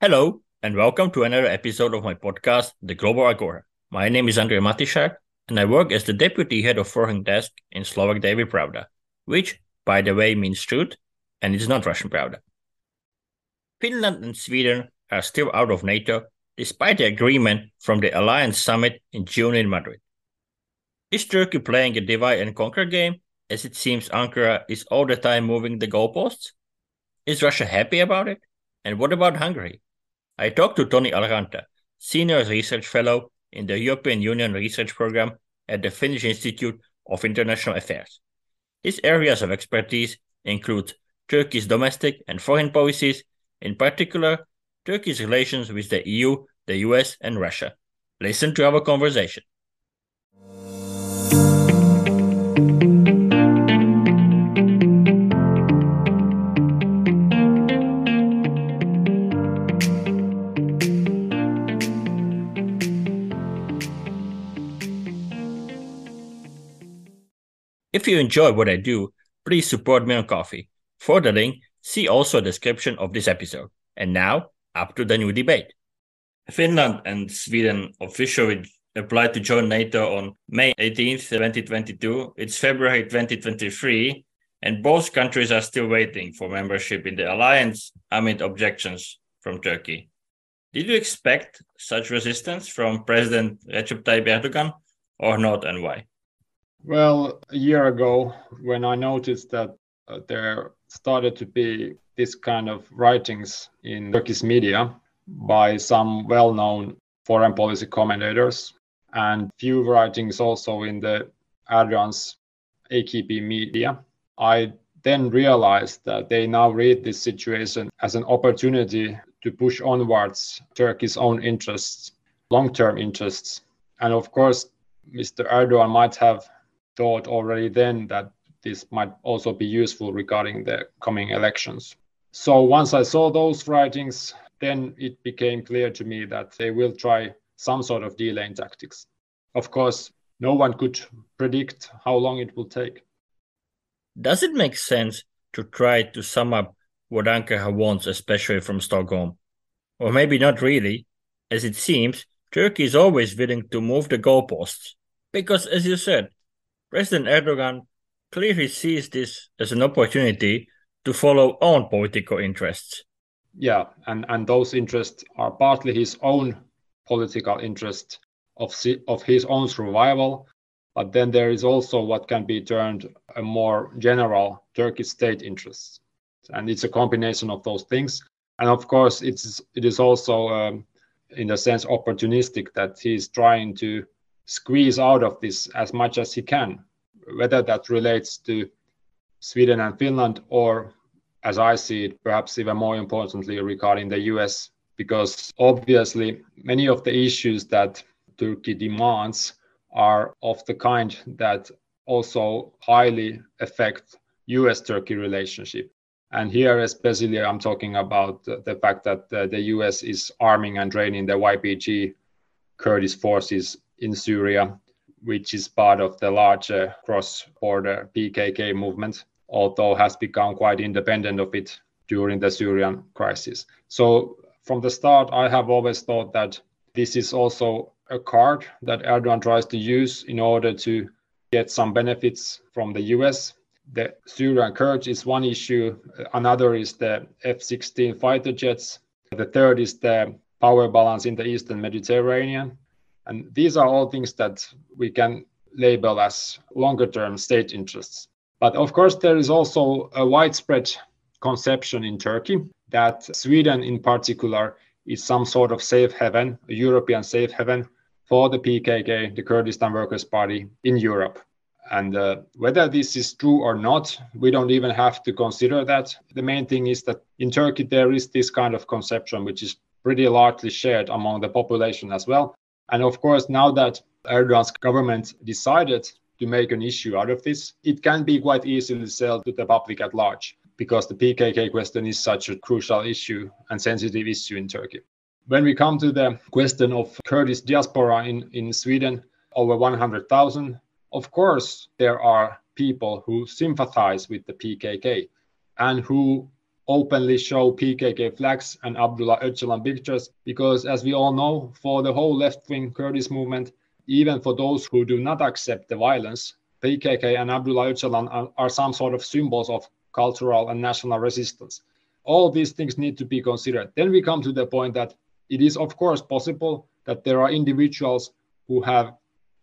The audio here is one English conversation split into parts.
Hello, and welcome to another episode of my podcast, The Global Agora. My name is Andrej Matišak, and I work as the deputy head of foreign desk in Slovak Daily Pravda, which, by the way, means truth, and it's not Russian Pravda. Finland and Sweden are still out of NATO, despite the agreement from the Alliance Summit in June in Madrid. Is Turkey playing a divide and conquer game, as it seems Ankara is all the time moving the goalposts? Is Russia happy about it? And what about Hungary? I talked to Toni Alaranta, Senior Research Fellow in the European Union Research Program at the Finnish Institute of International Affairs. His areas of expertise include Turkey's domestic and foreign policies, in particular, Turkey's relations with the EU, the US, and Russia. Listen to our conversation. If you enjoy what I do, please support me on Ko-fi. For the link, see also a description of this episode. And now, up to the new debate. Finland and Sweden officially applied to join NATO on May 18th, 2022. It's February 2023, and both countries are still waiting for membership in the alliance amid objections from Turkey. Did you expect such resistance from President Recep Tayyip Erdogan or not, and why? Well, a year ago, when I noticed that uh, there started to be this kind of writings in Turkish media by some well known foreign policy commentators, and few writings also in the Erdogan's AKP media, I then realized that they now read this situation as an opportunity to push onwards Turkey's own interests, long term interests. And of course, Mr. Erdogan might have thought already then that this might also be useful regarding the coming elections. So once I saw those writings, then it became clear to me that they will try some sort of delaying tactics. Of course, no one could predict how long it will take. Does it make sense to try to sum up what Ankara wants, especially from Stockholm? Or maybe not really, as it seems Turkey is always willing to move the goalposts. Because, as you said, President Erdogan clearly sees this as an opportunity to follow own political interests. Yeah, and, and those interests are partly his own political interest of, of his own survival, but then there is also what can be termed a more general Turkish state interest. And it's a combination of those things. And of course, it's it is also, um, in a sense, opportunistic that he's trying to squeeze out of this as much as he can, whether that relates to Sweden and Finland or, as I see it, perhaps even more importantly regarding the US, because obviously many of the issues that Turkey demands are of the kind that also highly affect US Turkey relationship. And here, especially, I'm talking about the fact that uh, the US is arming and training the YPG Kurdish forces in Syria, which is part of the larger cross-border PKK movement, although has become quite independent of it during the Syrian crisis. So from the start, I have always thought that this is also a card that Erdogan tries to use in order to get some benefits from the US. The Syrian Kurds is one issue. Another is the F 16 fighter jets. The third is the power balance in the Eastern Mediterranean. And these are all things that we can label as longer term state interests. But of course, there is also a widespread conception in Turkey that Sweden, in particular, is some sort of safe haven, a European safe haven for the PKK, the Kurdistan Workers' Party in Europe. And uh, whether this is true or not, we don't even have to consider that. The main thing is that in Turkey, there is this kind of conception, which is pretty largely shared among the population as well. And of course, now that Erdogan's government decided to make an issue out of this, it can be quite easily sold to the public at large because the PKK question is such a crucial issue and sensitive issue in Turkey. When we come to the question of Kurdish diaspora in, in Sweden, over 100,000, of course, there are people who sympathize with the PKK and who openly show PKK flags and Abdullah Öcalan pictures because, as we all know, for the whole left wing Kurdish movement, even for those who do not accept the violence, PKK and Abdullah Öcalan are, are some sort of symbols of cultural and national resistance. All these things need to be considered. Then we come to the point that it is, of course, possible that there are individuals who have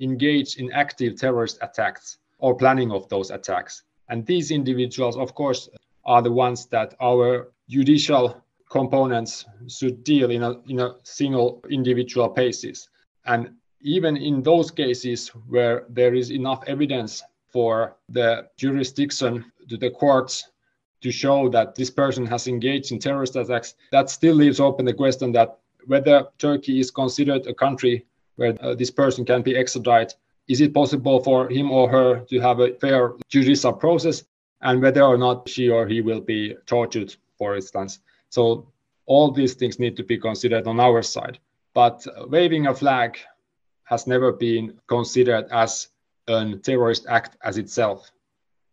engaged in active terrorist attacks or planning of those attacks. And these individuals, of course, are the ones that our judicial components should deal in a, in a single individual basis. And even in those cases where there is enough evidence for the jurisdiction to the courts to show that this person has engaged in terrorist attacks, that still leaves open the question that whether Turkey is considered a country where uh, this person can be extradited. Is it possible for him or her to have a fair judicial process? And whether or not she or he will be tortured, for instance. So all these things need to be considered on our side. But waving a flag has never been considered as a terrorist act as itself.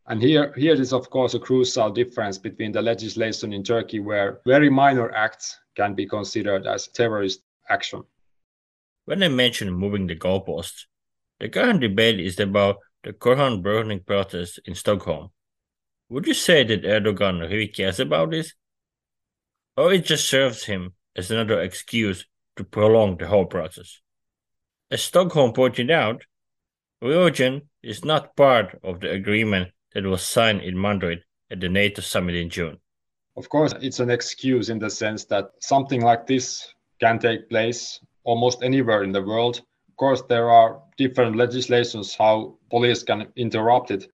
And here, here is, of course, a crucial difference between the legislation in Turkey, where very minor acts can be considered as terrorist action. When I mentioned moving the goalposts, the current debate is about the Koran burning protest in Stockholm. Would you say that Erdogan really cares about this? Or it just serves him as another excuse to prolong the whole process? As Stockholm pointed out, religion is not part of the agreement that was signed in Madrid at the NATO summit in June. Of course, it's an excuse in the sense that something like this can take place almost anywhere in the world. Of course, there are different legislations how police can interrupt it,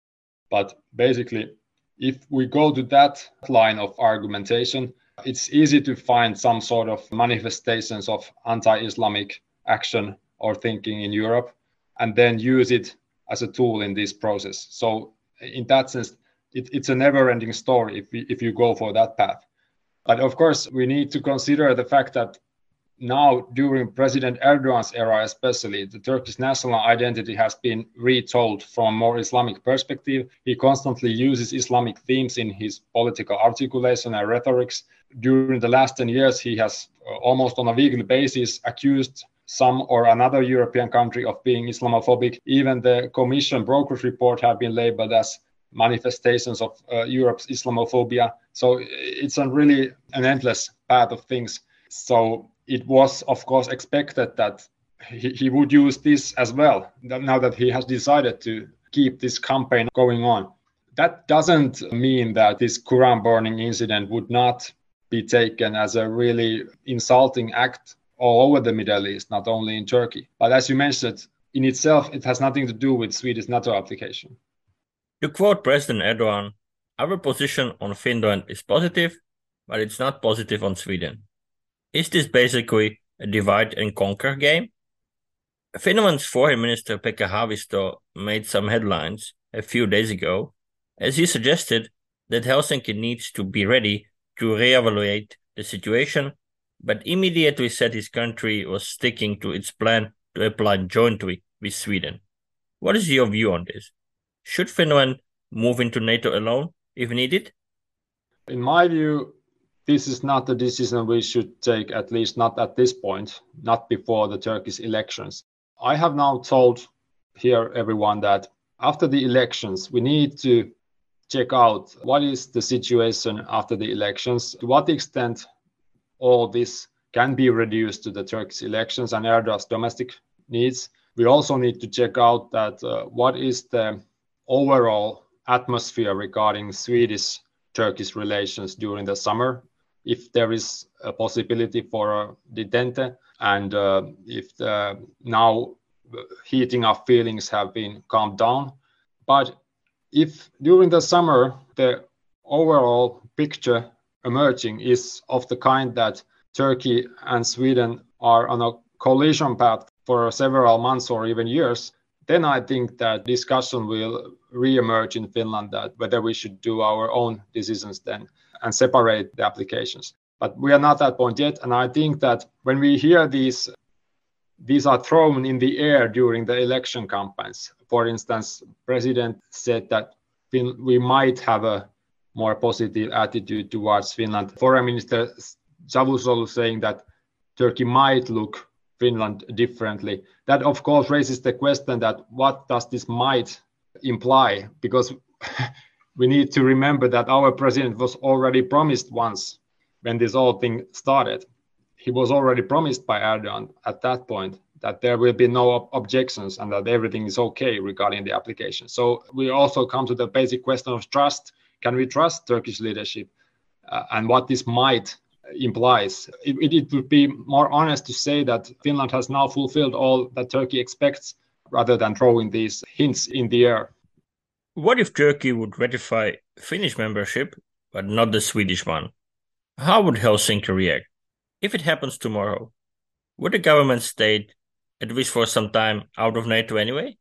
but basically, if we go to that line of argumentation, it's easy to find some sort of manifestations of anti Islamic action or thinking in Europe and then use it as a tool in this process. So, in that sense, it, it's a never ending story if, we, if you go for that path. But of course, we need to consider the fact that now during President Erdogan's era, especially, the Turkish national identity has been retold from a more Islamic perspective. He constantly uses Islamic themes in his political articulation and rhetorics. During the last 10 years, he has uh, almost on a weekly basis accused some or another European country of being Islamophobic. Even the Commission progress report have been labeled as manifestations of uh, Europe's Islamophobia. So it's a really an endless path of things. So it was, of course, expected that he, he would use this as well now that he has decided to keep this campaign going on. That doesn't mean that this Quran burning incident would not be taken as a really insulting act all over the Middle East, not only in Turkey. But as you mentioned, in itself, it has nothing to do with Swedish NATO application. To quote President Erdogan, our position on Finland is positive, but it's not positive on Sweden. Is this basically a divide and conquer game? Finland's foreign minister Pekka Haavisto made some headlines a few days ago as he suggested that Helsinki needs to be ready to reevaluate the situation, but immediately said his country was sticking to its plan to apply jointly with Sweden. What is your view on this? Should Finland move into NATO alone if needed? In my view, this is not a decision we should take, at least not at this point, not before the Turkish elections. I have now told here everyone that after the elections, we need to check out what is the situation after the elections, to what extent all this can be reduced to the Turkish elections and Erdogan's domestic needs. We also need to check out that uh, what is the overall atmosphere regarding Swedish Turkish relations during the summer if there is a possibility for a detente and uh, if the now heating up feelings have been calmed down. But if during the summer the overall picture emerging is of the kind that Turkey and Sweden are on a collision path for several months or even years, then I think that discussion will re-emerge in Finland that whether we should do our own decisions then and separate the applications. But we are not at that point yet. And I think that when we hear these, these are thrown in the air during the election campaigns. For instance, President said that we might have a more positive attitude towards Finland. Foreign Minister Çavuşoğlu saying that Turkey might look Finland differently. That of course raises the question that what does this might imply? Because we need to remember that our president was already promised once when this whole thing started. He was already promised by Erdogan at that point that there will be no objections and that everything is okay regarding the application. So we also come to the basic question of trust. Can we trust Turkish leadership? Uh, and what this might implies. It, it would be more honest to say that Finland has now fulfilled all that Turkey expects rather than throwing these hints in the air. What if Turkey would ratify Finnish membership, but not the Swedish one? How would Helsinki react? If it happens tomorrow, would the government state at least for some time out of NATO anyway?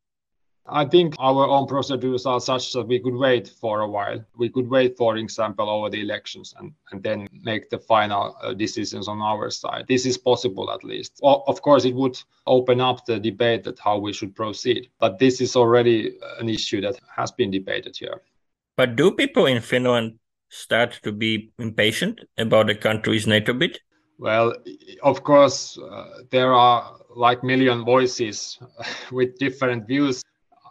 I think our own procedures are such that we could wait for a while. We could wait, for example, over the elections and, and then make the final uh, decisions on our side. This is possible at least. O- of course, it would open up the debate that how we should proceed. But this is already an issue that has been debated here. But do people in Finland start to be impatient about the country's NATO bid? Well, of course, uh, there are like million voices with different views.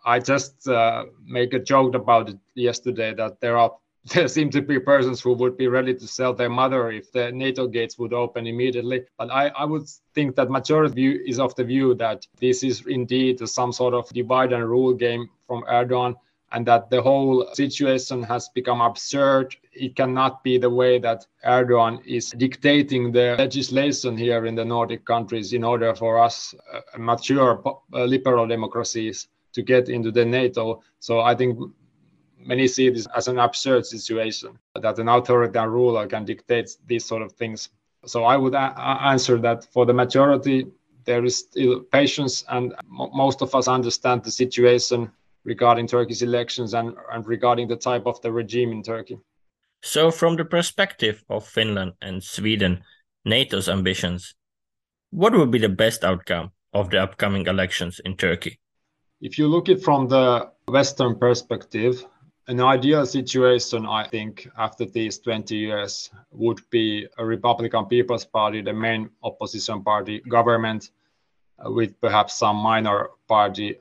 I just uh, make a joke about it yesterday that there are there seem to be persons who would be ready to sell their mother if the NATO gates would open immediately. But I, I would think that majority view is of the view that this is indeed some sort of divide and rule game from Erdogan and that the whole situation has become absurd. It cannot be the way that Erdogan is dictating the legislation here in the Nordic countries in order for us, uh, mature uh, liberal democracies, to get into the NATO. So I think many see this as an absurd situation that an authoritarian ruler can dictate these sort of things. So I would a- answer that for the majority, there is still patience, and m- most of us understand the situation regarding Turkey's elections and, and regarding the type of the regime in Turkey. So, from the perspective of Finland and Sweden, NATO's ambitions, what would be the best outcome of the upcoming elections in Turkey? If you look it from the Western perspective, an ideal situation, I think, after these 20 years would be a Republican People's Party, the main opposition party government, uh, with perhaps some minor party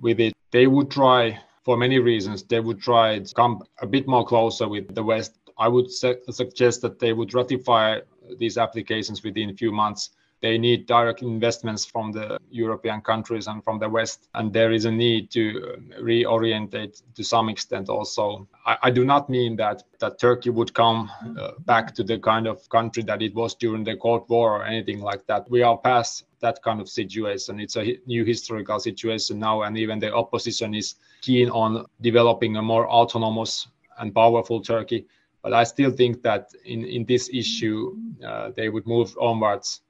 with it. They would try for many reasons they would try to come a bit more closer with the west. I would su- suggest that they would ratify these applications within a few months they need direct investments from the European countries and from the West, and there is a need to uh, reorientate to some extent. Also, I, I do not mean that that Turkey would come uh, back to the kind of country that it was during the Cold War or anything like that. We are past that kind of situation. It's a new historical situation now, and even the opposition is keen on developing a more autonomous and powerful Turkey. But I still think that in, in this issue, uh, they would move onwards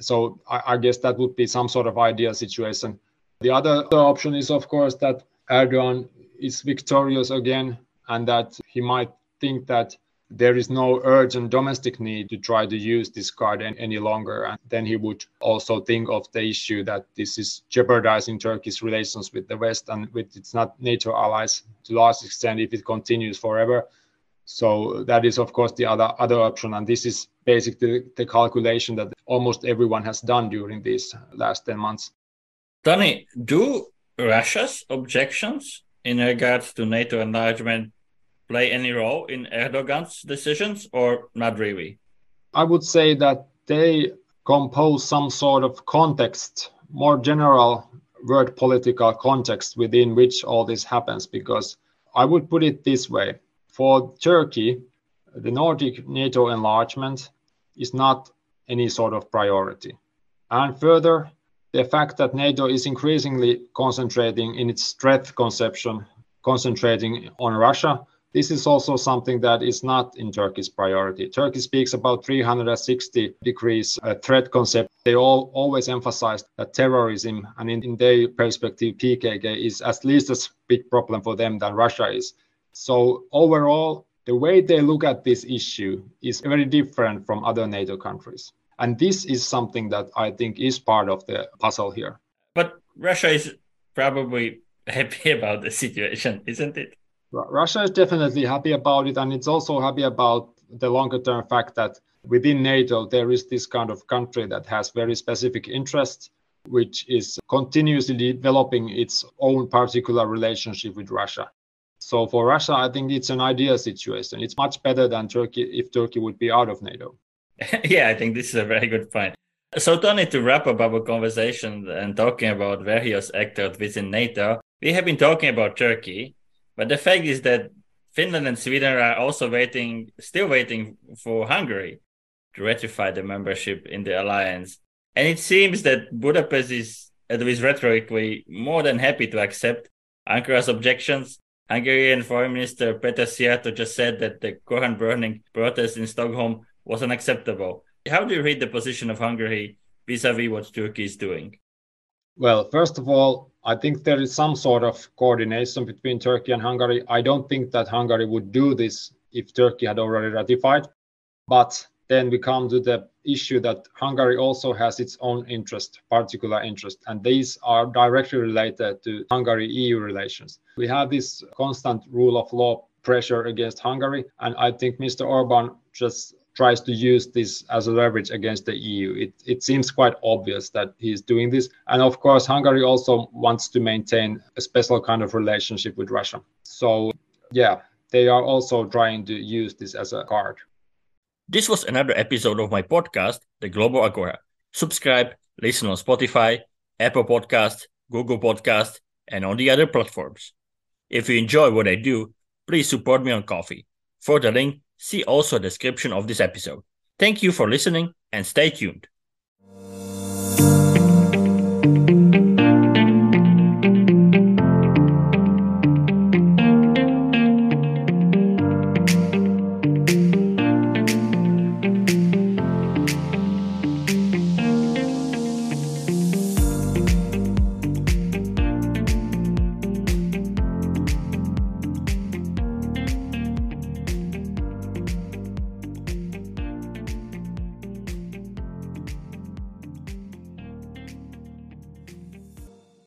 so I, I, guess that would be some sort of ideal situation. The other option is, of course, that Erdogan is victorious again and that he might think that there is no urgent domestic need to try to use this card any longer. And then he would also think of the issue that this is jeopardizing Turkey's relations with the West and with its NATO allies to a large extent if it continues forever. So that is, of course, the other other option, and this is basically the calculation that almost everyone has done during these last ten months. Toni, do Russia's objections in regards to NATO enlargement play any role in Erdogan's decisions, or not really? I would say that they compose some sort of context, more general world political context within which all this happens, because I would put it this way for Turkey, the Nordic NATO enlargement is not any sort of priority. And further, the fact that NATO is increasingly concentrating in its threat conception, concentrating on Russia, this is also something that is not in Turkey's priority. Turkey speaks about 360 degrees uh, threat concept. They all always emphasize that terrorism, and in, in their perspective, PKK is at least as big problem for them than Russia is. So overall, the way they look at this issue is very different from other NATO countries. And this is something that I think is part of the puzzle here. But Russia is probably happy about the situation, isn't it? Russia is definitely happy about it, and it's also happy about the longer term fact that within NATO there is this kind of country that has very specific interests, which is continuously developing its own particular relationship with Russia. So for Russia, I think it's an ideal situation. It's much better than Turkey if Turkey would be out of NATO. yeah, I think this is a very good point. So, Toni, to wrap up our conversation and talking about various actors within NATO, we have been talking about Turkey, but the fact is that Finland and Sweden are also waiting, still waiting for Hungary to ratify the membership in the alliance. And it seems that Budapest is, at least rhetorically, more than happy to accept Ankara's objections. Hungarian Foreign Minister Peter Szijjártó just said that the Koran burning protest in Stockholm was unacceptable. How do you read the position of Hungary vis-a-vis what Turkey is doing? Well, first of all, I think there is some sort of coordination between Turkey and Hungary. I don't think that Hungary would do this if Turkey had already ratified. But then we come to the issue that Hungary also has its own interest, particular interest, and these are directly related to Hungary EU relations. We have this constant rule of law pressure against Hungary, and I think Mr. Orban just tries to use this as a leverage against the EU. It, it seems quite obvious that he's doing this. And of course, Hungary also wants to maintain a special kind of relationship with Russia. So, yeah, they are also trying to use this as a card. This was another episode of my podcast, The Global Agora. Subscribe, listen on Spotify, Apple Podcast, Google Podcast, and on the other platforms. If you enjoy what I do, please support me on Ko-fi. For the link, See also description of this episode. Thank you for listening and stay tuned.